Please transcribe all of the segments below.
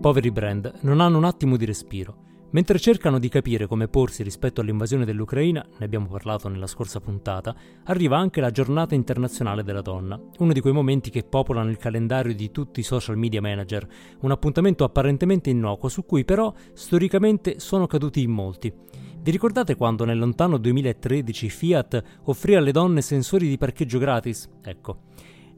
Poveri brand, non hanno un attimo di respiro. Mentre cercano di capire come porsi rispetto all'invasione dell'Ucraina, ne abbiamo parlato nella scorsa puntata, arriva anche la giornata internazionale della donna, uno di quei momenti che popolano il calendario di tutti i social media manager, un appuntamento apparentemente innocuo su cui però storicamente sono caduti in molti. Vi ricordate quando nel lontano 2013 Fiat offrì alle donne sensori di parcheggio gratis? Ecco.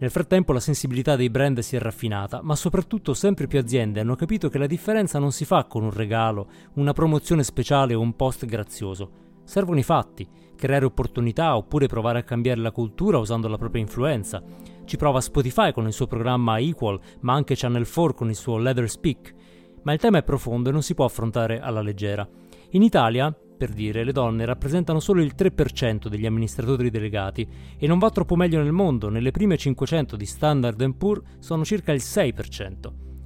Nel frattempo la sensibilità dei brand si è raffinata, ma soprattutto sempre più aziende hanno capito che la differenza non si fa con un regalo, una promozione speciale o un post grazioso. Servono i fatti, creare opportunità oppure provare a cambiare la cultura usando la propria influenza. Ci prova Spotify con il suo programma Equal, ma anche Channel 4 con il suo Leather Speak. Ma il tema è profondo e non si può affrontare alla leggera. In Italia, per dire, le donne rappresentano solo il 3% degli amministratori delegati e non va troppo meglio nel mondo, nelle prime 500 di Standard Poor sono circa il 6%,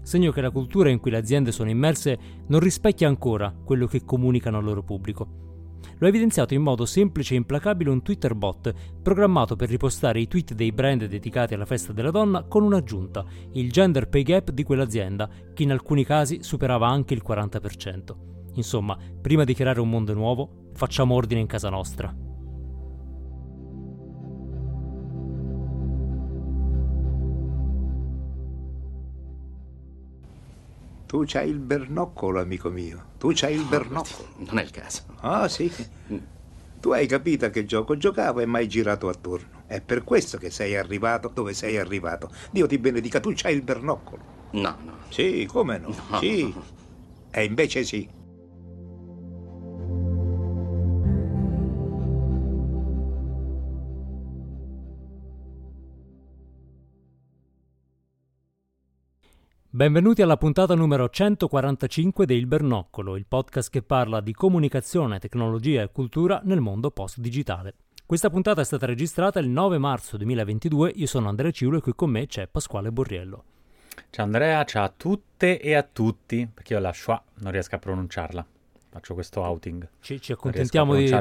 segno che la cultura in cui le aziende sono immerse non rispecchia ancora quello che comunicano al loro pubblico. Lo ha evidenziato in modo semplice e implacabile un Twitter bot programmato per ripostare i tweet dei brand dedicati alla festa della donna con un'aggiunta, il gender pay gap di quell'azienda, che in alcuni casi superava anche il 40%. Insomma, prima di creare un mondo nuovo, facciamo ordine in casa nostra. Tu c'hai il bernoccolo, amico mio. Tu c'hai il No, bernoccolo. Non è il caso. Ah, sì. Tu hai capito a che gioco giocavo e mai girato attorno. È per questo che sei arrivato dove sei arrivato. Dio ti benedica, tu c'hai il bernoccolo. No, no. Sì, come no? No. Sì. E invece sì. Benvenuti alla puntata numero 145 di Il Bernoccolo, il podcast che parla di comunicazione, tecnologia e cultura nel mondo post-digitale. Questa puntata è stata registrata il 9 marzo 2022, io sono Andrea Ciulo e qui con me c'è Pasquale Borriello. Ciao Andrea, ciao a tutte e a tutti, perché io la schwa non riesco a pronunciarla. Faccio questo outing. Ci, ci accontentiamo di... Ah,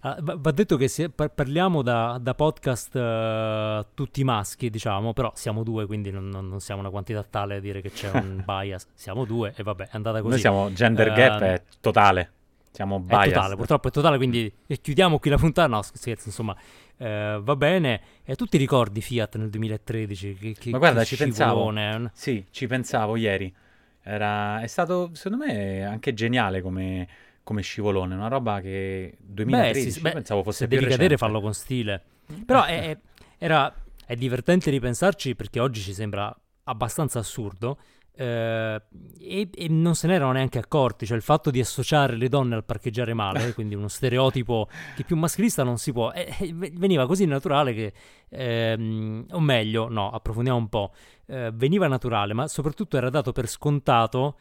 va, va detto che se- par- parliamo da, da podcast eh, tutti maschi, diciamo, però siamo due, quindi non, non- non siamo una quantità tale a dire che c'è un bias. Siamo due e vabbè, è andata così. Noi siamo gender gap Ehm, è totale. Siamo È biased. totale, purtroppo è totale, quindi eh, chiudiamo qui la puntata. No, scherzo, insomma, eh, va bene. E tu ti ricordi Fiat nel 2013? Che, che- Ma guarda, ci pensavo. eh? Sì, ci pensavo ieri. Era... È stato, secondo me, anche geniale come, come scivolone. Una roba che 2013 Beh, sì, beh, pensavo fosse se più devi cadere, recente. fallo con stile. Però è, è- era, è divertente ripensarci perché oggi ci sembra abbastanza assurdo. eh, e, e non se ne erano neanche accorti, cioè il fatto di associare le donne al parcheggiare male, quindi uno stereotipo che più maschilista non si può, eh, eh, veniva così naturale che, ehm, o meglio, no, approfondiamo un po', eh, veniva naturale, ma soprattutto era dato per scontato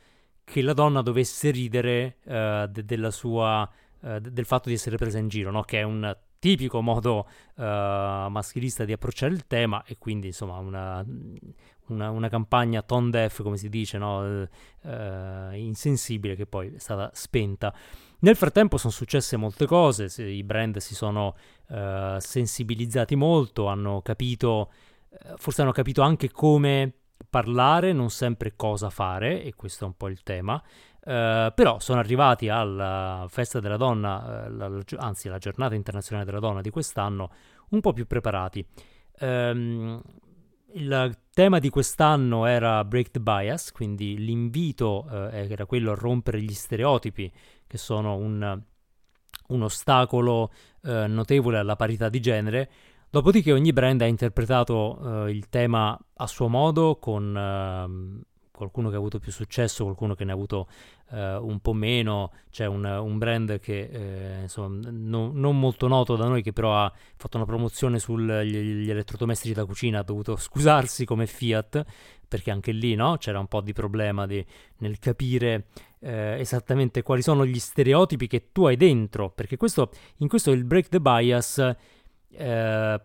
che la donna dovesse ridere eh, de- della sua, eh, de- del fatto di essere presa in giro, no? che è un tipico modo eh, maschilista di approcciare il tema e quindi insomma una, una, una campagna tone deaf come si dice, no? Eh, insensibile che poi è stata spenta. Nel frattempo sono successe molte cose, se- i brand si sono eh, sensibilizzati molto, hanno capito, forse hanno capito anche come parlare, non sempre cosa fare, e questo è un po' il tema. Eh, però sono arrivati alla festa della donna, eh, la- la- anzi alla giornata internazionale della donna di quest'anno, un po' più preparati. Ehm, il tema di quest'anno era Break the Bias, quindi l'invito eh, era quello a rompere gli stereotipi che sono un, un ostacolo eh, notevole alla parità di genere. Dopodiché ogni brand ha interpretato eh, il tema a suo modo, con ehm, qualcuno che ha avuto più successo, qualcuno che ne ha avuto eh, un po' meno. C'è un, un brand che eh, insomma, non, non molto noto da noi, che però ha fatto una promozione sugli elettrodomestici da cucina, ha dovuto scusarsi come Fiat, perché anche lì no? c'era un po' di problema di- nel capire eh, esattamente quali sono gli stereotipi che tu hai dentro, perché questo, in questo il break the bias eh,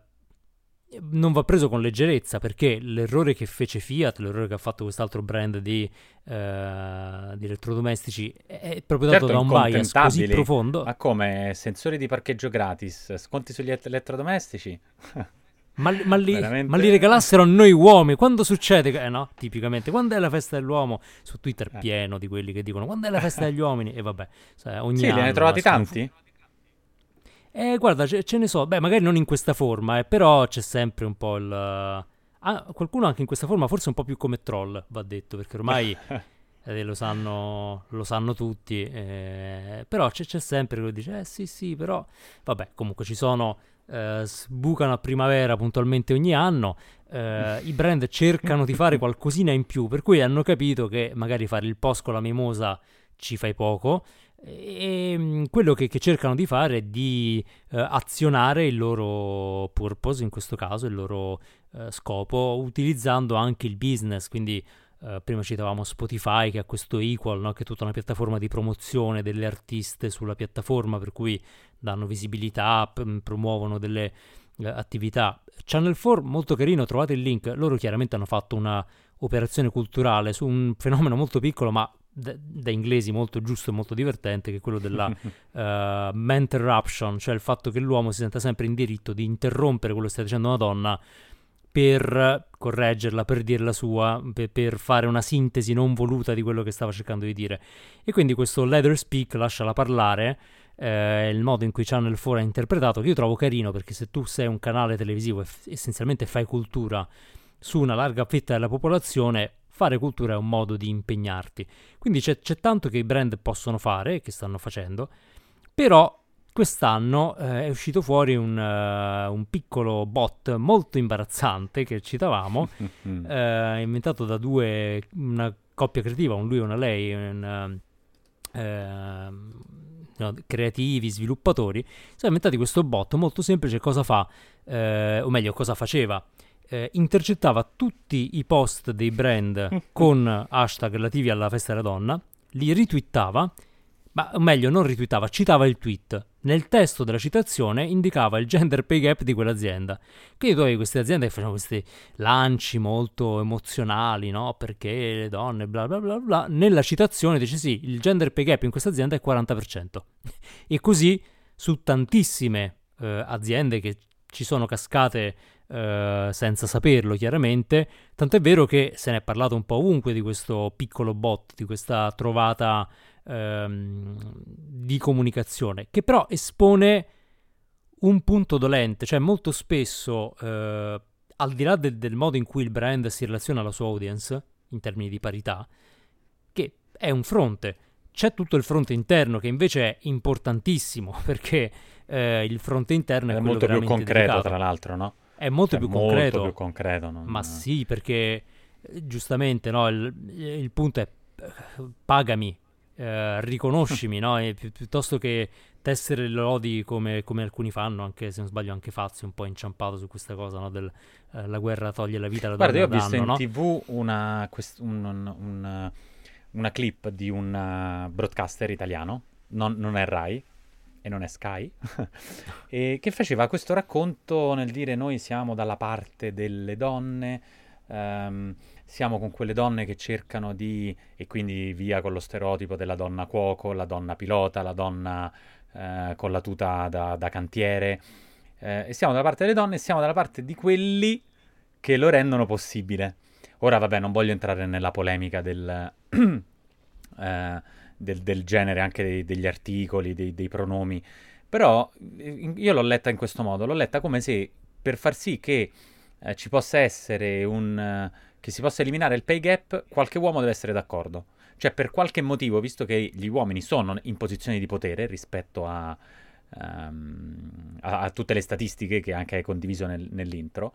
non va preso con leggerezza, perché l'errore che fece Fiat, l'errore che ha fatto quest'altro brand di, eh, di elettrodomestici, è proprio dato Certo, da un bias così profondo. Ma come? Sensori di parcheggio gratis, sconti sugli et- elettrodomestici? Ma, ma, li, Veramente... ma, li, regalassero a noi uomini. Quando succede? Eh no, tipicamente. Quando è la festa dell'uomo? Su Twitter eh. pieno di quelli che dicono quando è la festa degli uomini? E vabbè, cioè, ogni sì, anno. Sì, ne hai trovati tanti? Eh, guarda, ce, ce, ne so. Beh, magari non in questa forma, eh, però c'è sempre un po' il... Ah, qualcuno anche in questa forma, forse un po' più come troll, va detto, perché ormai... eh, lo, sanno, lo, sanno, tutti, eh, però c'è, c'è sempre quello che dice, eh sì sì, però vabbè, comunque ci sono eh, sbucano a primavera puntualmente ogni anno. Eh, I brand cercano di fare qualcosina in più, per cui hanno capito che magari fare il post con la mimosa ci fai poco. E mm, quello che, che, cercano di fare è di uh, azionare il loro purpose, in questo caso il loro uh, scopo, utilizzando anche il business. Quindi, uh, prima citavamo Spotify che ha questo Equal, no? che è tutta una piattaforma di promozione delle artiste sulla piattaforma, per cui danno visibilità, p- promuovono delle eh, attività. Channel 4, molto carino, trovate il link. Loro chiaramente hanno fatto una operazione culturale su un fenomeno molto piccolo, ma da, da inglesi molto giusto e molto divertente, che è quello della uh, interruption, cioè il fatto che l'uomo si senta sempre in diritto di interrompere quello che sta dicendo una donna per correggerla, per dirla sua, per, per, fare una sintesi non voluta di quello che stava cercando di dire. E quindi questo leather speak lasciala parlare eh, il modo in cui Channel 4 è interpretato, che io trovo carino perché se tu sei un canale televisivo e f- essenzialmente fai cultura su una larga fetta della popolazione, fare cultura è un modo di impegnarti. Quindi c'è, c'è tanto che i brand possono fare, che stanno facendo, però quest'anno eh, è uscito fuori un, uh, un, piccolo bot molto imbarazzante che citavamo, eh, inventato da due, una coppia creativa, un lui e una lei, un, uh, no, creativi, sviluppatori, sono inventati questo bot molto semplice. Cosa fa? Eh, o meglio, cosa faceva? Eh, intercettava tutti i post dei brand con hashtag relativi alla festa della donna, li ritwittava ma meglio non ritweetava, citava il tweet. Nel testo della citazione indicava il gender pay gap di quell'azienda. Quindi tu avevi queste aziende che facevano questi lanci molto emozionali, no? Perché le donne, bla bla bla bla. Nella citazione dice sì, il gender pay gap in questa azienda è 40%. e così su tantissime eh, aziende che ci sono cascate eh, senza saperlo chiaramente, tanto è vero che se ne è parlato un po' ovunque di questo piccolo bot, di questa trovata ehm, di comunicazione, che però espone un punto dolente, cioè molto spesso, eh, al di là del, del modo in cui il brand si relaziona alla sua audience, in termini di parità, che è un fronte. C'è tutto il fronte interno che invece è importantissimo perché eh, il fronte interno è, è molto più concreto, delicato. tra l'altro, no? È molto cioè, più molto concreto. più concreto non... Ma sì, perché eh, giustamente no, il, il punto è eh, pagami eh, riconoscimi, no? E pi- piuttosto che tessere le lodi come, come, alcuni fanno, anche se non sbaglio anche Fazio un po' inciampato su questa cosa, no? Del, eh, la guerra toglie la vita alla Guarda, io ho visto in no? tv una, quest- un, un, un, una clip di un uh, broadcaster italiano, non, non è Rai, e non è Sky, e che faceva questo racconto nel dire noi siamo dalla parte delle donne, um, siamo con quelle donne che cercano di, e quindi via con lo stereotipo della donna cuoco, la donna pilota, la donna eh, con la tuta da, da cantiere. Eh, e siamo dalla parte delle donne e siamo dalla parte di quelli che lo rendono possibile. Ora, vabbè, non voglio entrare nella polemica del, eh, del, del genere, anche dei, degli articoli, dei, dei pronomi, però io l'ho letta in questo modo, l'ho letta come se per far sì che eh, ci possa essere un che si possa eliminare il pay gap, qualche uomo deve essere d'accordo. Cioè, per qualche motivo, visto che gli uomini sono in posizioni di potere rispetto a, um, a, a tutte le statistiche che anche hai condiviso nel, nell'intro,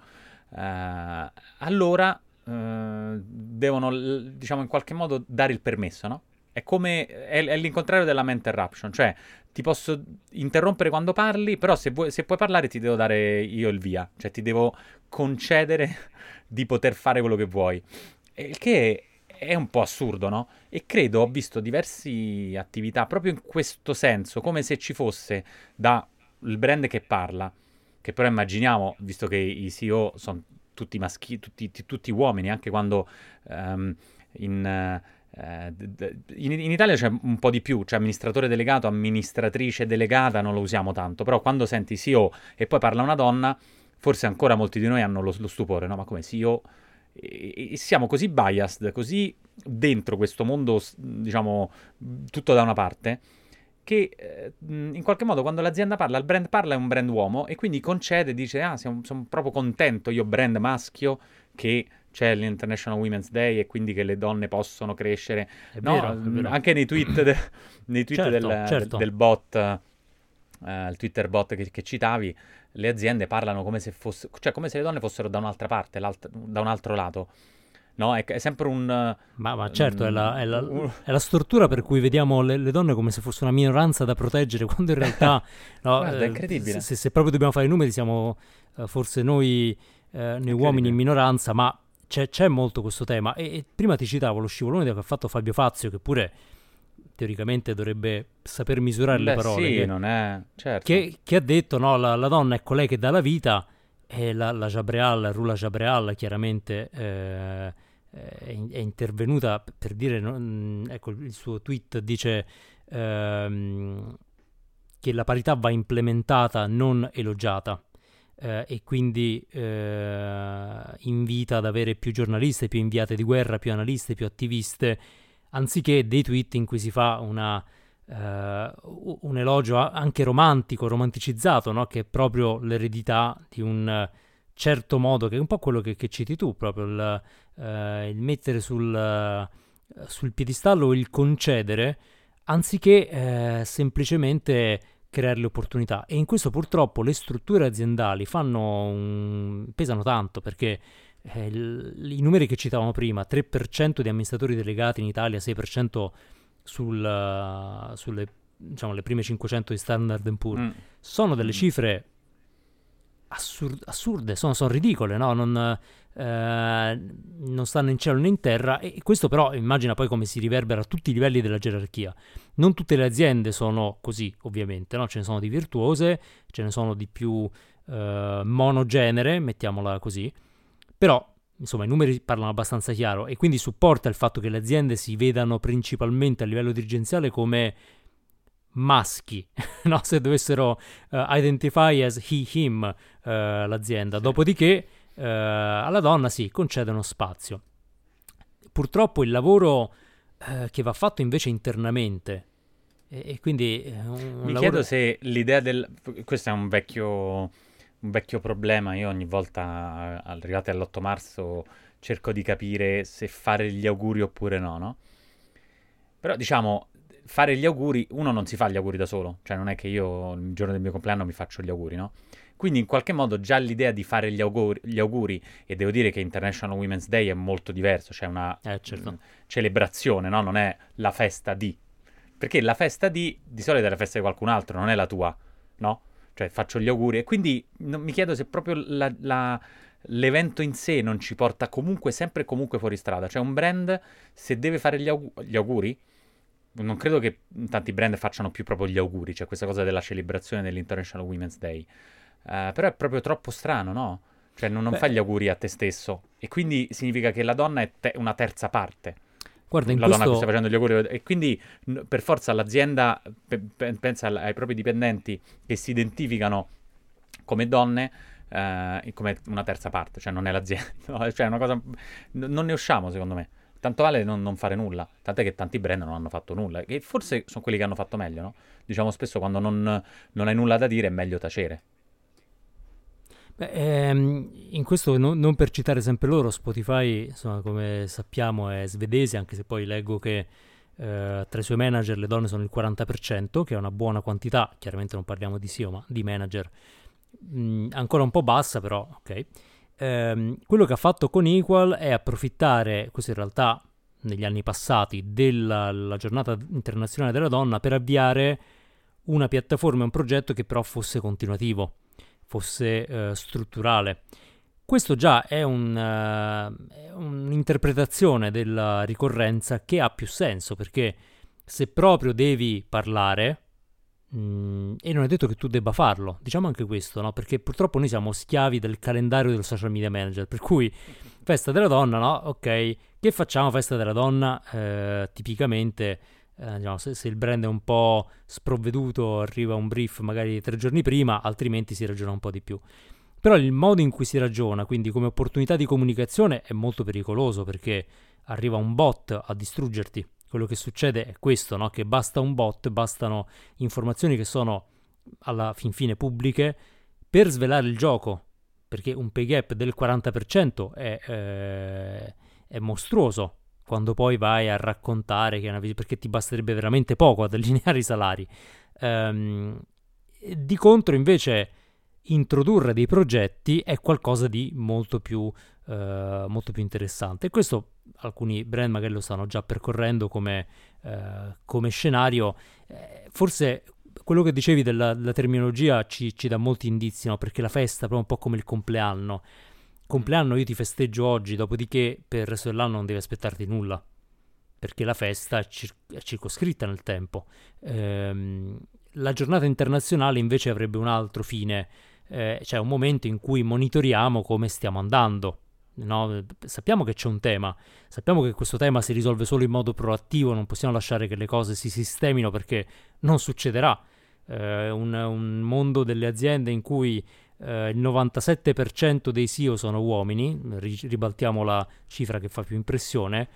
uh, allora uh, devono, diciamo, in qualche modo dare il permesso, no? È come è, è l'incontrario della ment interruption, cioè ti posso interrompere quando parli, però se, vuoi, se puoi parlare ti devo dare io il via, cioè ti devo concedere di poter fare quello che vuoi. Il che è un po' assurdo, no? E credo, ho visto diverse attività proprio in questo senso, come se ci fosse da il brand che parla, che però immaginiamo, visto che i CEO sono tutti maschi, tutti, tutti uomini, anche quando um, in, uh, in, in, Italia c'è un po' di più, c'è amministratore delegato, amministratrice delegata, non lo usiamo tanto, però quando senti CEO e poi parla una donna, forse ancora molti di noi hanno lo, lo stupore, no? Ma come. E, e siamo così biased, così dentro questo mondo, diciamo, tutto da una parte, che eh, in qualche modo quando l'azienda parla, il brand parla è un brand uomo e quindi concede, dice, ah, sono proprio contento, io brand maschio, che c'è l'International Women's Day e quindi che le donne possono crescere. È no, vero, vero. anche nei tweet, de- nei tweet Certo, del, certo. del bot, eh, il Twitter bot che, che citavi, le aziende parlano come se fosse, cioè come se le donne fossero da un'altra parte, da un altro lato. No, è, è sempre un... Ma, ma certo, è la, è, la, un- è la stortura per cui vediamo le, le donne come se fosse una minoranza da proteggere, quando in realtà, no, Guarda, è eh, incredibile. Se, se proprio dobbiamo fare i numeri, siamo eh, forse noi, eh, noi uomini in minoranza, ma c'è, c'è molto questo tema. E, e prima ti citavo lo scivolone che ha fatto Fabio Fazio, che pure teoricamente dovrebbe saper misurare le Beh, parole. sì, che- non è... Certo. che, che ha detto no, la, la donna è colei che dà la vita e la, la Jabreal, Rula Jabreal chiaramente eh, è, è intervenuta per dire, no, mm, ecco il suo tweet dice ehm, che la parità va implementata, non elogiata. Eh, e quindi eh, invita ad avere più giornaliste, più inviate di guerra, più analiste, più attiviste, anziché dei tweet in cui si fa una, eh, un elogio anche romantico, romanticizzato, no? che è proprio l'eredità di un certo modo, che è un po' quello che, che citi tu, proprio il, eh, il mettere sul, sul piedistallo il concedere, anziché eh, semplicemente creare le opportunità. E in questo purtroppo le strutture aziendali fanno un- pesano tanto perché eh, il- i numeri che citavamo prima, 3% di amministratori delegati in Italia, 6% sul, eh, sulle diciamo, le prime 500 di Standard Poor's, Mm. sono delle Mm. cifre assur- assurde, sono, sono ridicole, no? non, eh, non stanno in cielo né in terra e questo però immagina poi come si riverbera a tutti i livelli della gerarchia. Non tutte le aziende sono così, ovviamente, no? ce ne sono di virtuose, ce ne sono di più eh, monogenere, mettiamola così, però insomma i numeri parlano abbastanza chiaro e quindi supporta il fatto che le aziende si vedano principalmente a livello dirigenziale come maschi, no? se dovessero eh, identify as he, him eh, l'azienda, dopodiché eh, alla donna sì, concedono spazio. Purtroppo il lavoro che va fatto invece internamente e, e quindi Mi lavoro- chiedo se l'idea del... Questo è un vecchio, un vecchio problema. Io ogni volta, arrivati all'8 marzo, cerco di capire se fare gli auguri oppure no, no? Però, diciamo, fare gli auguri... Uno non si fa gli auguri da solo. Cioè, non è che io il giorno del mio compleanno mi faccio gli auguri, no? Quindi, in qualche modo, già l'idea di fare gli auguri, gli auguri e devo dire che International Women's Day è molto diverso. C'è una Eh, certo. mm, celebrazione, no? Non è la festa di... Perché la festa di, di solito è la festa di qualcun altro, non è la tua, no? Cioè faccio gli auguri e quindi non- mi chiedo se proprio la- la- l'evento in sé non ci porta comunque, sempre e comunque fuori strada. Cioè un brand, se deve fare gli, augu- gli auguri, non credo che tanti brand facciano più proprio gli auguri, cioè questa cosa della celebrazione dell'International Women's Day. Eh, però è proprio troppo strano, no? Cioè non, non fai gli auguri a te stesso e quindi significa che la donna è te- una terza parte Guarda, in la donna a cui questo... sta facendo gli auguri e quindi n- per forza l'azienda pe- pe- pensa al- ai propri dipendenti che si identificano come donne eh, come una terza parte, cioè non è l'azienda, no, cioè è una cosa n- non ne usciamo secondo me. Tanto vale non, non fare nulla, tant'è che tanti brand non hanno fatto nulla, e forse sono quelli che hanno fatto meglio, no? Diciamo spesso quando non, non hai nulla da dire è meglio tacere. Beh, ehm, in questo no- non per citare sempre loro, Spotify, insomma, come sappiamo è svedese, anche se poi leggo che eh, tra i suoi manager le donne sono il 40%, che è una buona quantità, chiaramente non parliamo di CEO, ma di manager, Mm, ancora un po' bassa, però ok. Ehm, quello che ha fatto con Equal è approfittare, questo in realtà negli anni passati, della la giornata internazionale della donna per avviare una piattaforma un progetto che però fosse continuativo fosse eh, strutturale. Questo già è, un, è un'interpretazione della ricorrenza che ha più senso, perché se proprio devi parlare, mm, e non è detto che tu debba farlo, diciamo anche questo, no? perché purtroppo noi siamo schiavi del calendario del social media manager, per cui festa della donna, no? Ok, che facciamo festa della donna? Eh, tipicamente eh, diciamo, se, se il brand è un po' sprovveduto, arriva un brief magari tre giorni prima, altrimenti si ragiona un po' di più. Però il modo in cui si ragiona, quindi come opportunità di comunicazione, è molto pericoloso perché arriva un bot a distruggerti. Quello che succede è questo, no? che basta un bot, bastano informazioni che sono alla fin fine pubbliche per svelare il gioco, perché un pay gap del 40% è, eh, è mostruoso quando poi vai a raccontare che è una perché ti basterebbe veramente poco ad allineare i salari. Um, di contro, invece, introdurre dei progetti è qualcosa di molto più, uh, molto più interessante. E questo alcuni brand magari lo stanno già percorrendo come, uh, come scenario. Eh, forse quello che dicevi della, della terminologia ci, ci, dà molti indizi, no? perché la festa è proprio un po' come il compleanno. Compleanno io ti festeggio oggi, dopodiché per il resto dell'anno non devi aspettarti nulla, perché la festa è, cir- è circoscritta nel tempo. Ehm, la giornata internazionale invece avrebbe un altro fine, eh, cioè un momento in cui monitoriamo come stiamo andando. No? Sappiamo che c'è un tema, sappiamo che questo tema si risolve solo in modo proattivo, non possiamo lasciare che le cose si sistemino perché non succederà. Eh, un, un, mondo delle aziende in cui eh, il 97% dei CEO sono uomini, ribaltiamo la cifra che fa più impressione,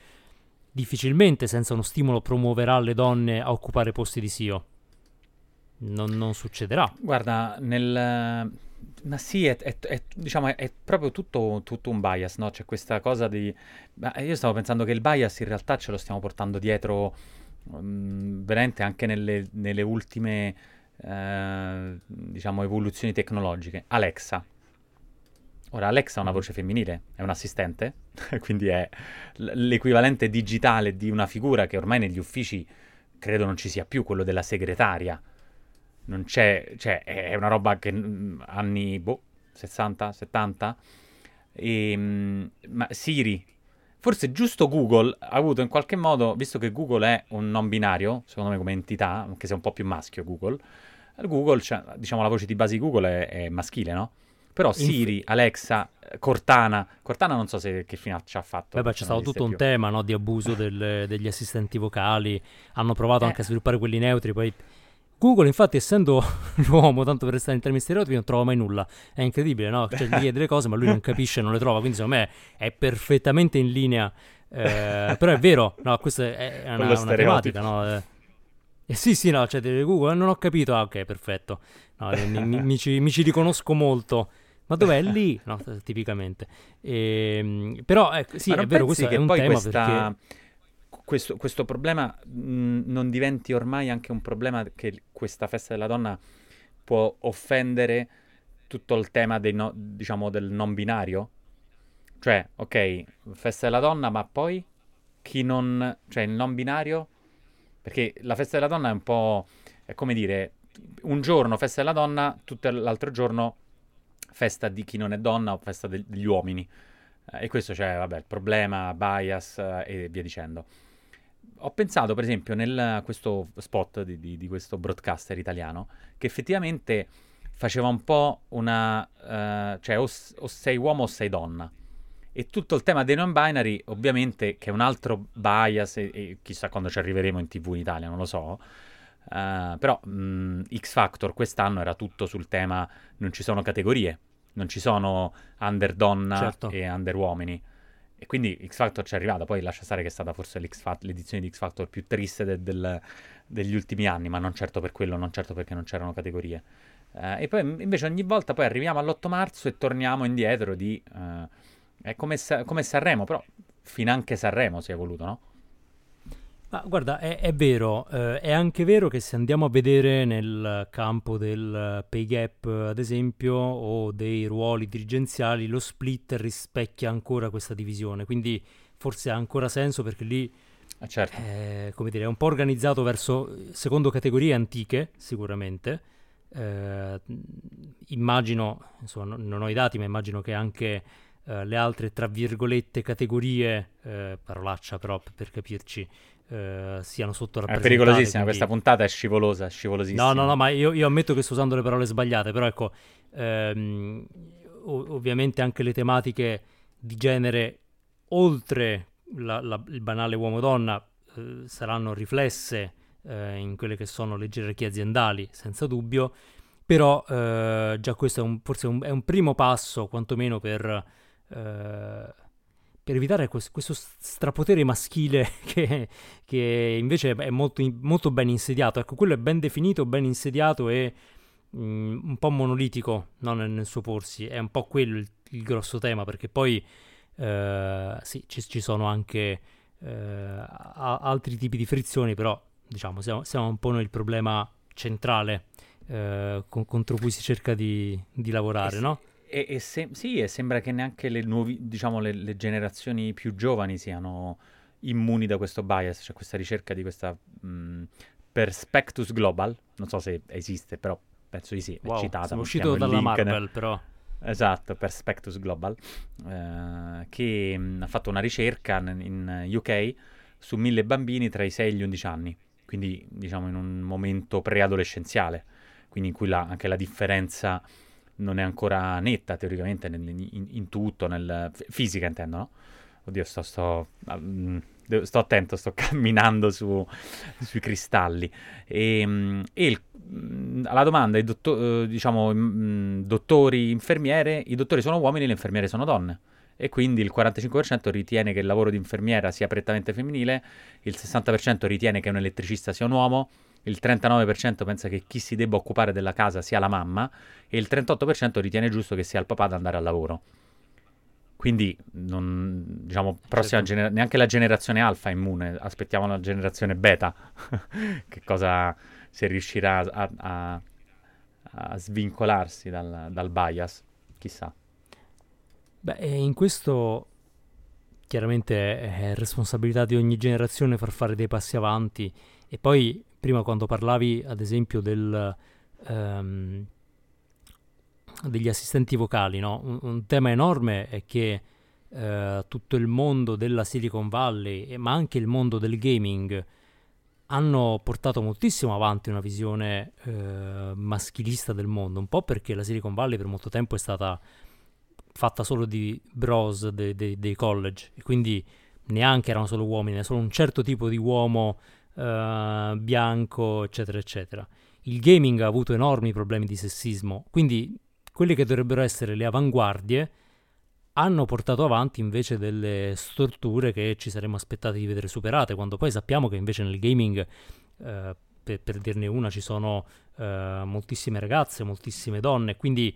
difficilmente senza uno stimolo promuoverà le donne a occupare posti di CEO. Non, non succederà. Guarda, nel ma sì, è, è, è, diciamo, è proprio tutto, tutto, un bias, no? C'è questa cosa di... io stavo pensando che il bias in realtà ce lo stiamo portando dietro um, veramente anche nelle, nelle ultime, eh, diciamo, evoluzioni tecnologiche. Alexa. Ora, Alexa ha una voce femminile, è un assistente, quindi è l'equivalente digitale di una figura che ormai negli uffici credo non ci sia più, quello della segretaria non c'è, cioè è una roba che mm, anni, boh, 60, 70, e, ma Siri, forse giusto Google ha avuto in qualche modo, visto che Google è un non binario, secondo me come entità, anche se è un po' più maschio Google, Google, cioè, diciamo la voce di base di Google è, è maschile, no? Però Siri, Alexa, Cortana, Cortana non so se che fine ci ha fatto. Beh, c'è stato tutto più. un tema no, di abuso del, degli assistenti vocali, hanno provato eh. anche a sviluppare quelli neutri, poi Google, infatti, essendo l'uomo, tanto per restare in termini stereotipi, non trova mai nulla. È incredibile, no? Cioè, gli chiede delle cose, ma lui non capisce, non le trova. Quindi, secondo me, è perfettamente in linea. Eh, però è vero, no? Questa è una, una tematica, no? Eh, eh, sì, sì, no, cioè, Google, non ho capito. Ah, ok, perfetto. No, mi, mi, mi, ci, mi, ci, riconosco molto. Ma dov'è lì? No, tipicamente. E, ehm, però, eh, sì, è vero, questo è un tema questa... perché questo, questo problema mh, non diventi ormai anche un problema che questa festa della donna può offendere tutto il tema no, diciamo, del non binario? Cioè, ok, festa della donna, ma poi chi non... cioè il non binario? Perché la festa della donna è un po'... è come dire, un giorno festa della donna, tutto l'altro giorno festa di chi non è donna o festa degli uomini. Eh, e questo c'è, vabbè, il problema, bias eh, e via dicendo ho pensato, per esempio, nel questo spot di, di, di, questo broadcaster italiano, che effettivamente faceva un po' una... Uh, cioè o, o, sei uomo o sei donna. E tutto il tema dei non-binary, ovviamente, che è un altro bias, e, e chissà quando ci arriveremo in tv in Italia, non lo so. Uh, però mh, X Factor quest'anno era tutto sul tema non ci sono categorie, non ci sono under donna certo. e under uomini. E quindi X Factor ci è arrivata, poi lascia stare che è stata forse l'edizione di X Factor più triste de- del, degli ultimi anni, ma non certo per quello, non certo perché non c'erano categorie. Uh, e poi invece ogni volta poi arriviamo all'8 marzo e torniamo indietro di... Uh, è come, Sa- come Sanremo, però finanche Sanremo si è voluto, no? Ma guarda, è, è vero, eh, è anche vero che se andiamo a vedere nel campo del pay gap, ad esempio, o dei ruoli dirigenziali, lo split rispecchia ancora questa divisione, quindi forse ha ancora senso perché lì ah, certo. è, come dire, è un po' organizzato verso, secondo categorie antiche, sicuramente. Eh, immagino, insomma, non ho i dati, ma immagino che anche eh, le altre, tra virgolette, categorie, eh, parolaccia però per capirci, eh, siano sottorappresentate. È pericolosissima, quindi... questa puntata è scivolosa, scivolosissima. No, no, no, ma io, io, ammetto che sto usando le parole sbagliate, però ecco, ehm, ov- ovviamente anche le tematiche di genere, oltre la, la, il banale uomo-donna, eh, saranno riflesse eh, in quelle che sono le gerarchie aziendali, senza dubbio, però eh, già questo è un, forse un, è un primo passo, quantomeno per, eh, per evitare questo, strapotere maschile che, che invece è molto, molto, ben insediato. Ecco, quello è ben definito, ben insediato e mm, un po' monolitico no, nel, nel, suo porsi. È un po' quello il, il grosso tema, perché poi eh, sì, ci, ci, sono anche eh, altri tipi di frizioni, però diciamo siamo, siamo un po' noi il problema centrale eh, con, contro cui si cerca di, di lavorare, e no? E, e se, sì, e sembra che neanche le, nuovi, diciamo, le, le, generazioni più giovani siano immuni da questo bias, cioè questa ricerca di questa mh, Perspectus Global, non so se esiste, però penso di sì, wow, è citata. Siamo uscito dalla Marvel, nel... però. Esatto, Perspectus Global, eh, che mh, ha fatto una ricerca in, in UK su mille bambini tra i 6 e gli 11 anni, quindi diciamo in un momento preadolescenziale quindi in cui la, anche la differenza non è ancora netta teoricamente nel, in, in, tutto, nel, fisica intendo, no? Oddio, sto, sto, um, sto attento, sto camminando su, sui cristalli. E, mm, e il, mm, alla domanda, i dottor, diciamo, mm, dottori, infermiere, i dottori sono uomini, le infermiere sono donne. E quindi il 45% ritiene che il lavoro di infermiera sia prettamente femminile, il 60% ritiene che un elettricista sia un uomo, il 39% pensa che chi si debba occupare della casa sia la mamma e il 38% ritiene giusto che sia il papà ad andare al lavoro. Quindi, non, diciamo, prossima certo. gener- neanche la generazione alfa è immune, aspettiamo la generazione beta, che cosa se riuscirà a, a, a svincolarsi dal, dal, bias, chissà. Beh, in questo chiaramente è responsabilità di ogni generazione far fare dei passi avanti e poi prima quando parlavi ad esempio del, um, degli assistenti vocali, no? un, un, tema enorme è che uh, tutto il mondo della Silicon Valley, ma anche il mondo del gaming, hanno portato moltissimo avanti una visione uh, maschilista del mondo, un po' perché la Silicon Valley per molto tempo è stata fatta solo di bros dei, dei, dei college, e quindi neanche erano solo uomini, solo un certo tipo di uomo uh, bianco, eccetera, eccetera. Il gaming ha avuto enormi problemi di sessismo, quindi quelle che dovrebbero essere le avanguardie hanno portato avanti invece delle storture che ci saremmo aspettati di vedere superate, quando poi sappiamo che invece nel gaming, uh, per, per, dirne una, ci sono uh, moltissime ragazze, moltissime donne, quindi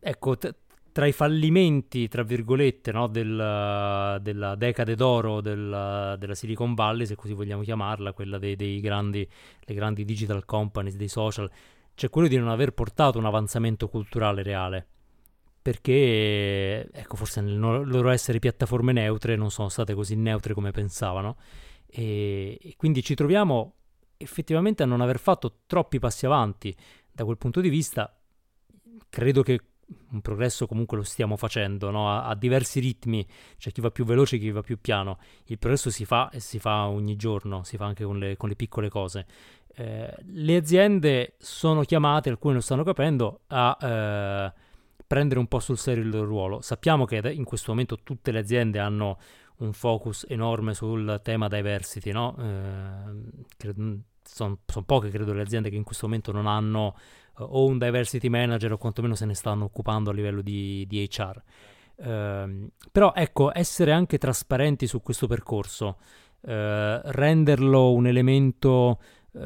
ecco, t- tra i fallimenti, tra virgolette, no, del, della decade d'oro del, della Silicon Valley, se così vogliamo chiamarla, quella dei, dei grandi, grandi digital companies, dei social, c'è quello di non aver portato un avanzamento culturale reale. Perché, ecco, forse nel loro essere piattaforme neutre non sono state così neutre come pensavano. E, e quindi ci troviamo effettivamente a non aver fatto troppi passi avanti da quel punto di vista. Credo che un progresso comunque lo stiamo facendo no? a, a, diversi ritmi, c'è chi va più veloce, chi va più piano. Il progresso si fa e si fa ogni giorno, si fa anche con le, con le piccole cose. Eh, le aziende sono chiamate, alcune lo stanno capendo, a eh, prendere un po' sul serio il loro ruolo. Sappiamo che in questo momento tutte le aziende hanno un focus enorme sul tema diversity, no? Eh, sono son poche, credo, le aziende che in questo momento non hanno o un diversity manager o quantomeno se ne stanno occupando a livello di, di HR. Uh, ehm, però ecco, essere anche trasparenti su questo percorso, uh, renderlo un elemento uh,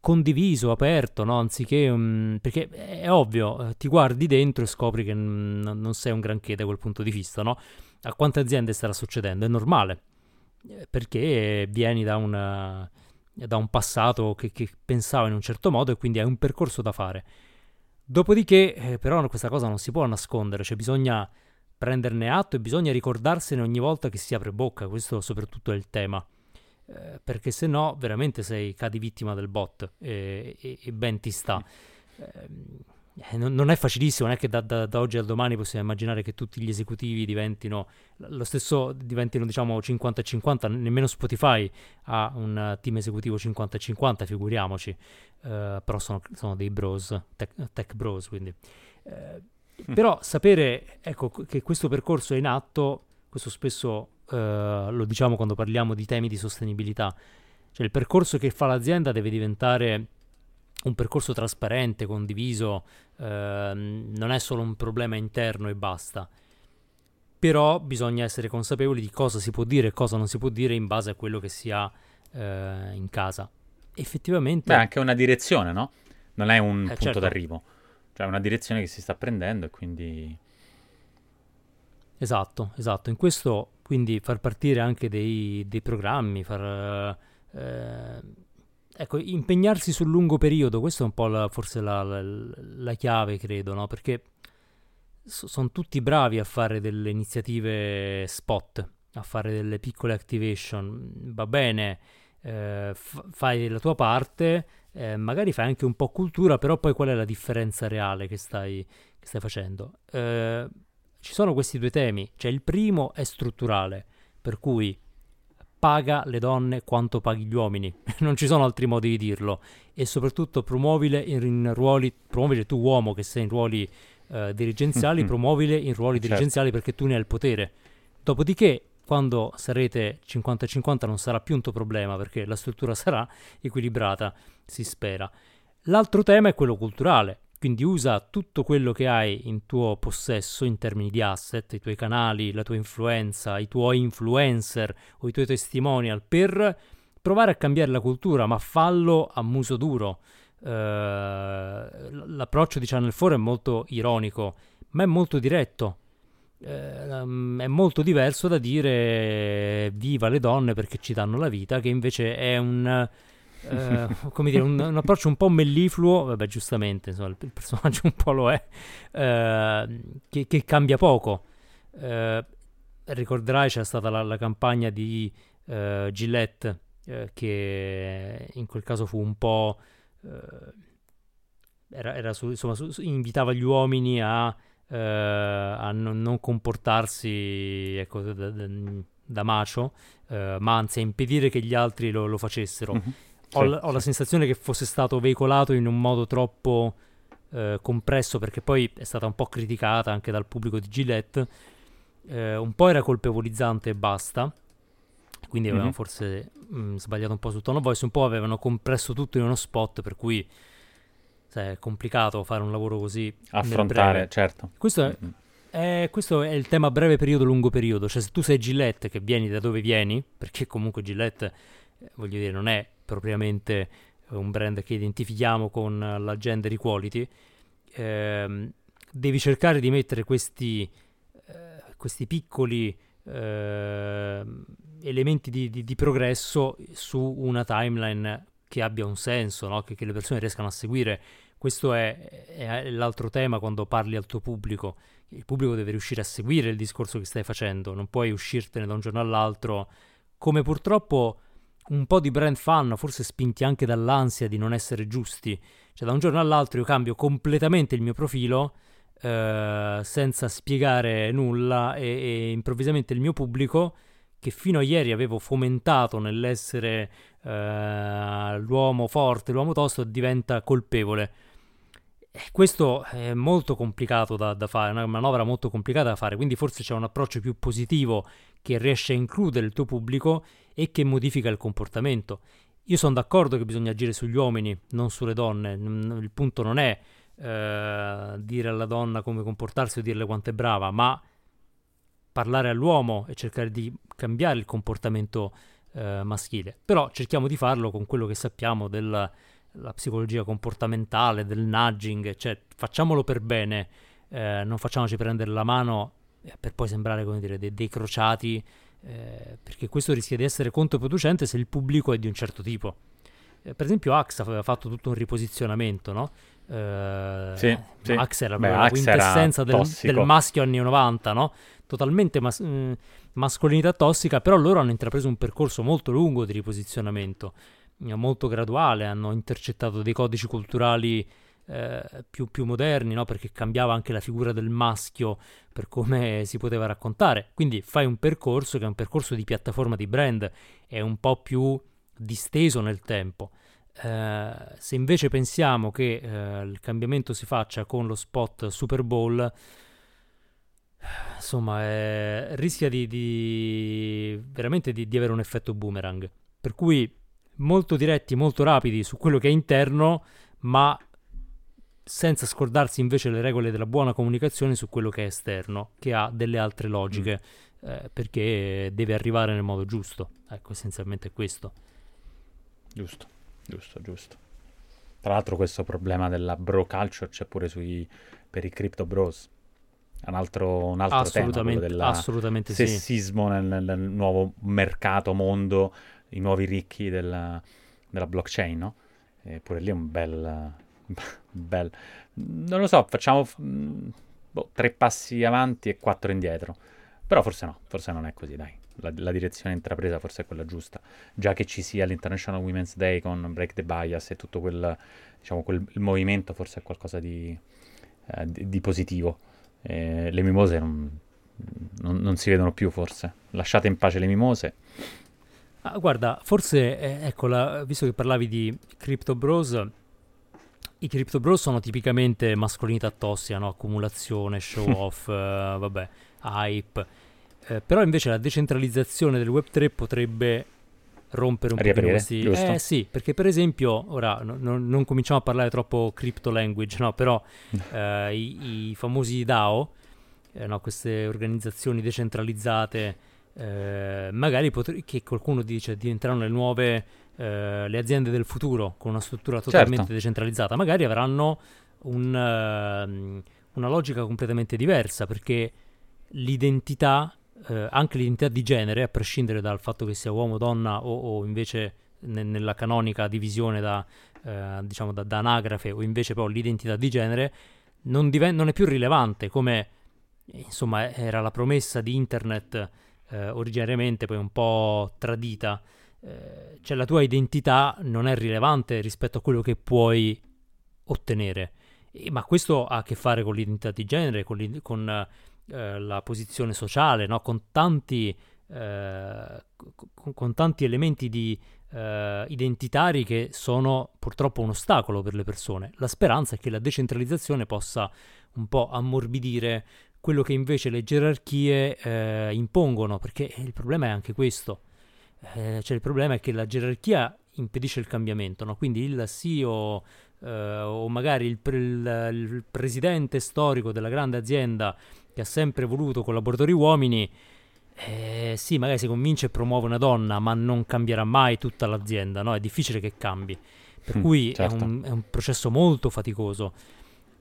condiviso, aperto, no? anziché um, perché è ovvio, eh, ti guardi dentro e scopri che n- non sei un granché da quel punto di vista, no? A quante aziende starà succedendo? È normale, perché vieni da una da un passato che, che, pensava in un certo modo e quindi hai un percorso da fare. Dopodiché, eh, però, questa cosa non si può nascondere, cioè bisogna prenderne atto e bisogna ricordarsene ogni volta che si apre bocca, questo soprattutto è il tema. Eh, perché se no veramente sei cadi vittima del bot e, e, e ben ti sta. Eh, eh, non, non, è facilissimo, non è che da, da, da, oggi al domani possiamo immaginare che tutti gli esecutivi diventino lo stesso, diventino diciamo 50-50, nemmeno Spotify ha un team esecutivo 50-50, figuriamoci, uh, però sono, sono, dei bros, tech, tech bros, quindi. Uh, però sapere ecco, che questo percorso è in atto, questo spesso uh, lo diciamo quando parliamo di temi di sostenibilità, cioè il percorso che fa l'azienda deve diventare un percorso trasparente, condiviso, eh, non è solo un problema interno e basta. Però bisogna essere consapevoli di cosa si può dire e cosa non si può dire in base a quello che si ha eh, in casa. Effettivamente... Beh, anche una direzione, no? Non è un Eh, punto certo. d'arrivo. Cioè, è una direzione che si sta prendendo e quindi... Esatto, esatto. In questo quindi far partire anche dei, dei programmi, far, eh, ecco, impegnarsi sul lungo periodo, questa è un po' la- forse la, la- la chiave, credo, no? Perché sono tutti bravi a fare delle iniziative spot, a fare delle piccole activation. Va bene, eh, f- fai la tua parte, eh, magari fai anche un po' cultura, però poi qual è la differenza reale che stai, che stai facendo? Eh, ci sono questi due temi, cioè il primo è strutturale, per cui paga le donne quanto paghi gli uomini, non ci sono altri modi di dirlo, e soprattutto promuovile in, ruoli, promuovile tu uomo che sei in ruoli eh, dirigenziali, Mhm. promuovile in ruoli Certo. dirigenziali perché tu ne hai il potere. Dopodiché, quando sarete 50-50 non sarà più un tuo problema perché la struttura sarà equilibrata, si spera. L'altro tema è quello culturale, quindi usa tutto quello che hai in tuo possesso in termini di asset, i tuoi canali, la tua influenza, i tuoi influencer o i tuoi testimonial per provare a cambiare la cultura, ma fallo a muso duro. Eh, l'approccio di Channel 4 è molto ironico, ma è molto diretto. Um, è molto diverso da dire viva le donne perché ci danno la vita, che invece è un, eh, come dire, un, un approccio un po' mellifluo, vabbè giustamente, insomma, il, il personaggio un po' lo è, eh, che, che cambia poco. Eh, ricorderai c'è stata la, la campagna di eh, Gillette eh, che in quel caso fu un po'... eh, era, era su- insomma, su- invitava gli uomini a, eh, a non, non comportarsi ecco, da, da- da macio, eh, ma anzi a impedire che gli altri lo, lo facessero. Mhm. Ho, Sì, ho la sì. sensazione che fosse stato veicolato in un modo troppo eh, compresso perché poi è stata un po' criticata anche dal pubblico di Gillette. Eh, un po' era colpevolizzante e basta. Quindi avevano Mhm. forse mh, sbagliato un po' sul tono voice, un po' avevano compresso tutto in uno spot, per cui sai, è complicato fare un lavoro così Affrontare, certo. Questo è, Mhm. eh, questo è il tema breve periodo, lungo periodo. Cioè, se tu sei Gillette, che vieni da dove vieni, perché comunque Gillette, eh, voglio dire, non è propriamente un brand che identifichiamo con eh, la gender equality, ehm, devi cercare di mettere questi, eh, questi piccoli ehm, elementi di, di- di progresso su una timeline che abbia un senso, no? che, che le persone riescano a seguire. Questo è, è l'altro tema quando parli al tuo pubblico. Il pubblico deve riuscire a seguire il discorso che stai facendo, non puoi uscirtene da un giorno all'altro, come purtroppo un po' di brand fanno, forse spinti anche dall'ansia di non essere giusti. Cioè, da un giorno all'altro io cambio completamente il mio profilo eh, senza spiegare nulla e, e improvvisamente il mio pubblico, che fino a ieri avevo fomentato nell'essere eh, l'uomo forte, l'uomo tosto, diventa colpevole. E questo è molto complicato da, da fare, è una manovra molto complicata da fare, quindi forse c'è un approccio più positivo che riesce a includere il tuo pubblico e che modifica il comportamento. Io sono d'accordo che bisogna agire sugli uomini, non sulle donne. Il punto non è eh, dire alla donna come comportarsi o dirle quanto è brava, ma parlare all'uomo e cercare di cambiare il comportamento eh, maschile. Però cerchiamo di farlo con quello che sappiamo della la psicologia comportamentale, del nudging, cioè facciamolo per bene, eh, non facciamoci prendere la mano eh, per poi sembrare come dire dei, dei crociati, eh, perché questo rischia di essere controproducente se il pubblico è di un certo tipo. Eh, per esempio Axe aveva fatto tutto un riposizionamento, no? Eh, Sì, sì. Axe era Beh, la Axe quintessenza del, del maschio anni 90, no? Totalmente mas- mh, mascolinità tossica, però loro hanno intrapreso un percorso molto lungo di riposizionamento, molto graduale, hanno intercettato dei codici culturali eh, più, più moderni, no? Perché cambiava anche la figura del maschio per come si poteva raccontare. Quindi fai un percorso che è un percorso di piattaforma di brand, è un po' più disteso nel tempo. Eh, se invece pensiamo che eh, il cambiamento si faccia con lo spot Super Bowl, insomma, eh, rischia di, di- veramente di, di avere un effetto boomerang. Per cui molto diretti, molto rapidi su quello che è interno, ma senza scordarsi invece le regole della buona comunicazione su quello che è esterno, che ha delle altre logiche, mm. eh, perché deve arrivare nel modo giusto. Ecco, essenzialmente è questo. Giusto, giusto, giusto. Tra l'altro questo problema della bro culture c'è pure sui, per i crypto bros. Un altro, un altro assolutamente, tema, assolutamente sessismo sì. nel, nel, nuovo mercato, mondo, i nuovi ricchi della, della blockchain, no? Pure lì è un bel, bel... Non lo so, facciamo mm, boh, tre passi avanti e quattro indietro. Però forse no, forse non è così, dai. La, la, direzione intrapresa forse è quella giusta. Già che ci sia l'International Women's Day con Break the Bias e tutto quel, diciamo, quel movimento, forse è qualcosa di, eh, di, di positivo. Eh, le mimose non, non, non, si vedono più, forse. Lasciate in pace le mimose. Ah, guarda, forse, eh, ecco, la, visto che parlavi di Crypto Bros, i Crypto Bros sono tipicamente mascolinità tossica, no? accumulazione, show off, uh, vabbè, hype. Eh, però invece la decentralizzazione del Web3 potrebbe rompere un po' questi... Giusto. Eh sì, perché per esempio, ora no, no, non cominciamo a parlare troppo crypto language, no? però eh, i, i, famosi DAO, eh, no? queste organizzazioni decentralizzate, eh, magari potre- che qualcuno dice diventeranno le nuove eh, le aziende del futuro con una struttura totalmente certo. decentralizzata, magari avranno un, uh, una logica completamente diversa perché l'identità, uh, anche l'identità di genere, a prescindere dal fatto che sia uomo, donna o, o invece ne- nella canonica divisione da, uh, diciamo da, da, anagrafe o invece poi l'identità di genere, non, diven- non è più rilevante come insomma era la promessa di internet originariamente, poi un po' tradita eh, cioè la tua identità non è rilevante rispetto a quello che puoi ottenere. E, ma questo ha a che fare con l'identità di genere, con, con eh, la posizione sociale, no? con, tanti, eh, con, con, tanti, elementi di, eh, identitari che sono purtroppo un ostacolo per le persone. La speranza è che la decentralizzazione possa un po' ammorbidire quello che invece le gerarchie eh, impongono, perché il problema è anche questo eh, cioè il problema è che la gerarchia impedisce il cambiamento, no? quindi il CEO eh, o magari il, pre- il, presidente storico della grande azienda che ha sempre voluto collaboratori uomini, eh, sì, magari si convince e promuove una donna, ma non cambierà mai tutta l'azienda, no? è difficile che cambi, per mm, cui certo. è, un, è un processo molto faticoso.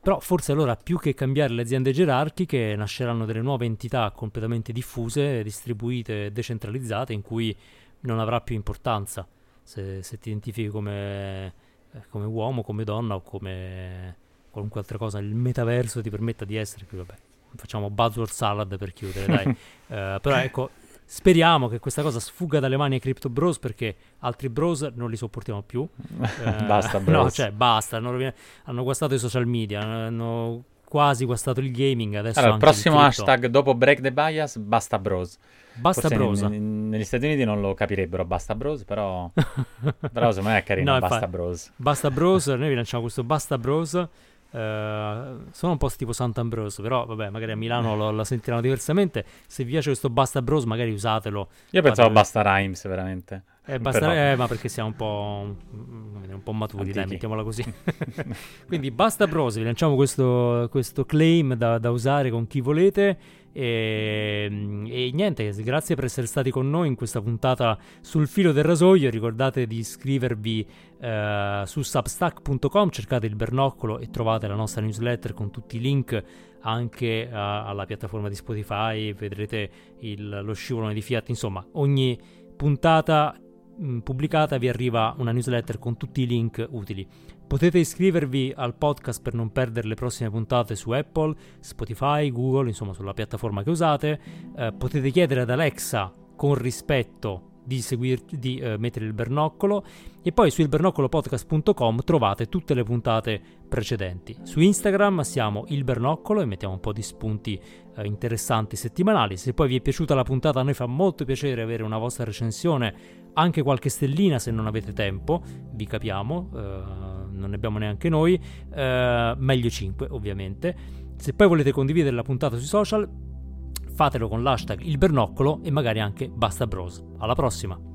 Però forse allora più che cambiare le aziende gerarchiche nasceranno delle nuove entità completamente diffuse, distribuite, decentralizzate, in cui non avrà più importanza se, se ti identifichi come, eh, come, uomo, come donna o come qualunque altra cosa. Il metaverso ti permetta di essere qui, vabbè. Facciamo buzzword salad per chiudere, dai. uh, però ecco, speriamo che questa cosa sfugga dalle mani ai crypto bros perché altri bros non li sopportiamo più. Uh, basta, bros. No, cioè, basta. Hanno, hanno guastato i social media, hanno quasi guastato il gaming. Adesso allora, il prossimo il hashtag dopo Break the Bias, basta bros. Basta Forse bros. N- negli Stati Uniti non lo capirebbero, basta bros, però, però secondo me è carino, no, basta bros. Basta bros, noi vi lanciamo questo basta bros. Uh, sono un po' tipo Sant'Ambrosio, però vabbè, magari a Milano lo, lo, sentiranno diversamente. Se vi piace questo Basta Bros, magari usatelo. Io pensavo fate... Basta Rhymes, veramente. Eh, basta, eh, ma perché siamo un po', un po maturi, Antichi. dai, mettiamola così. Quindi basta bros, vi lanciamo questo, questo claim da, da, usare con chi volete. E, e, niente, grazie per essere stati con noi in questa puntata sul filo del rasoio. Ricordate di iscrivervi eh, su substack.com, cercate il bernoccolo e trovate la nostra newsletter con tutti i link anche a, alla piattaforma di Spotify. Vedrete il, lo scivolone di Fiat. Insomma, ogni puntata Mm, pubblicata vi arriva una newsletter con tutti i link utili. Potete iscrivervi al podcast per non perdere le prossime puntate su Apple, Spotify, Google, insomma sulla piattaforma che usate. Eh, potete chiedere ad Alexa con rispetto di, seguir, di uh, mettere il bernoccolo e poi su ilbernoccolopodcast.com trovate tutte le puntate precedenti. Su Instagram siamo il bernoccolo e mettiamo un po' di spunti uh, interessanti settimanali. Se poi vi è piaciuta la puntata a noi fa molto piacere avere una vostra recensione, anche qualche stellina se non avete tempo, vi capiamo, uh, non ne abbiamo neanche noi, meglio 5 ovviamente. Se poi volete condividere la puntata sui social, fatelo con l'hashtag il bernoccolo e magari anche basta bros. Alla prossima!